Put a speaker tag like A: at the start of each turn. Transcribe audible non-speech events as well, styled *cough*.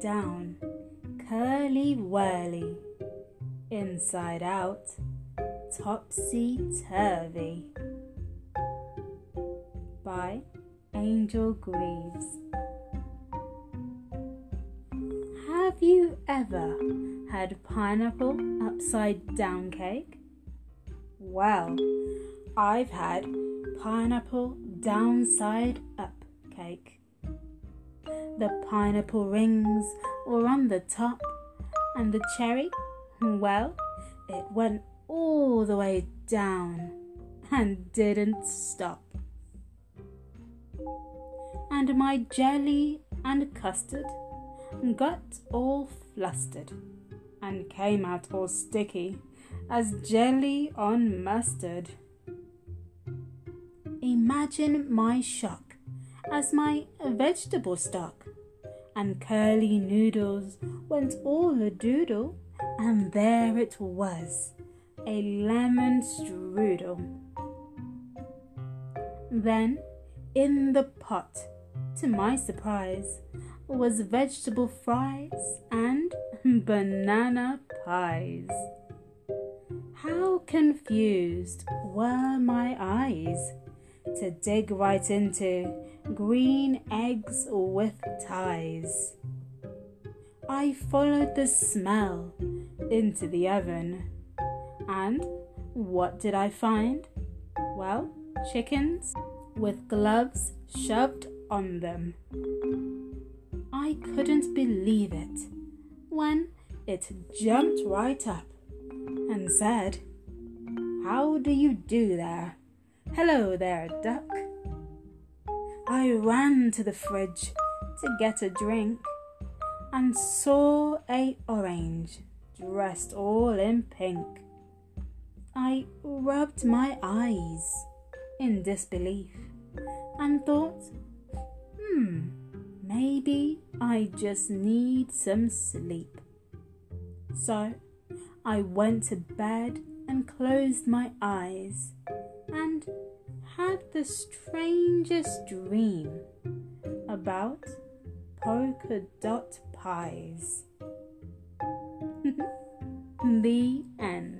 A: down, curly whirly, inside out, topsy turvy. By Angel Greaves. Have you ever had pineapple upside down cake? Well, I've had pineapple downside up cake. The pineapple rings were on the top, and the cherry, well, it went all the way down and didn't stop. And my jelly and custard got all flustered and came out all sticky as jelly on mustard. Imagine my shock as my vegetable stock and curly noodles went all a doodle, and there it was, a lemon strudel. Then, in the pot, to my surprise, was vegetable fries and *laughs* banana pies. How confused were my eyes to dig right into green eggs with ties. I followed the smell into the oven, and what did I find? Well, chickens with gloves shoved on them. I couldn't believe it when it jumped right up and said, How do you do there? Hello there, duck. I ran to the fridge to get a drink and saw a orange dressed all in pink. I rubbed my eyes in disbelief and thought, hmm, maybe I just need some sleep. So I went to bed and closed my eyes and had the strangest dream about polka dot pies. *laughs* the end.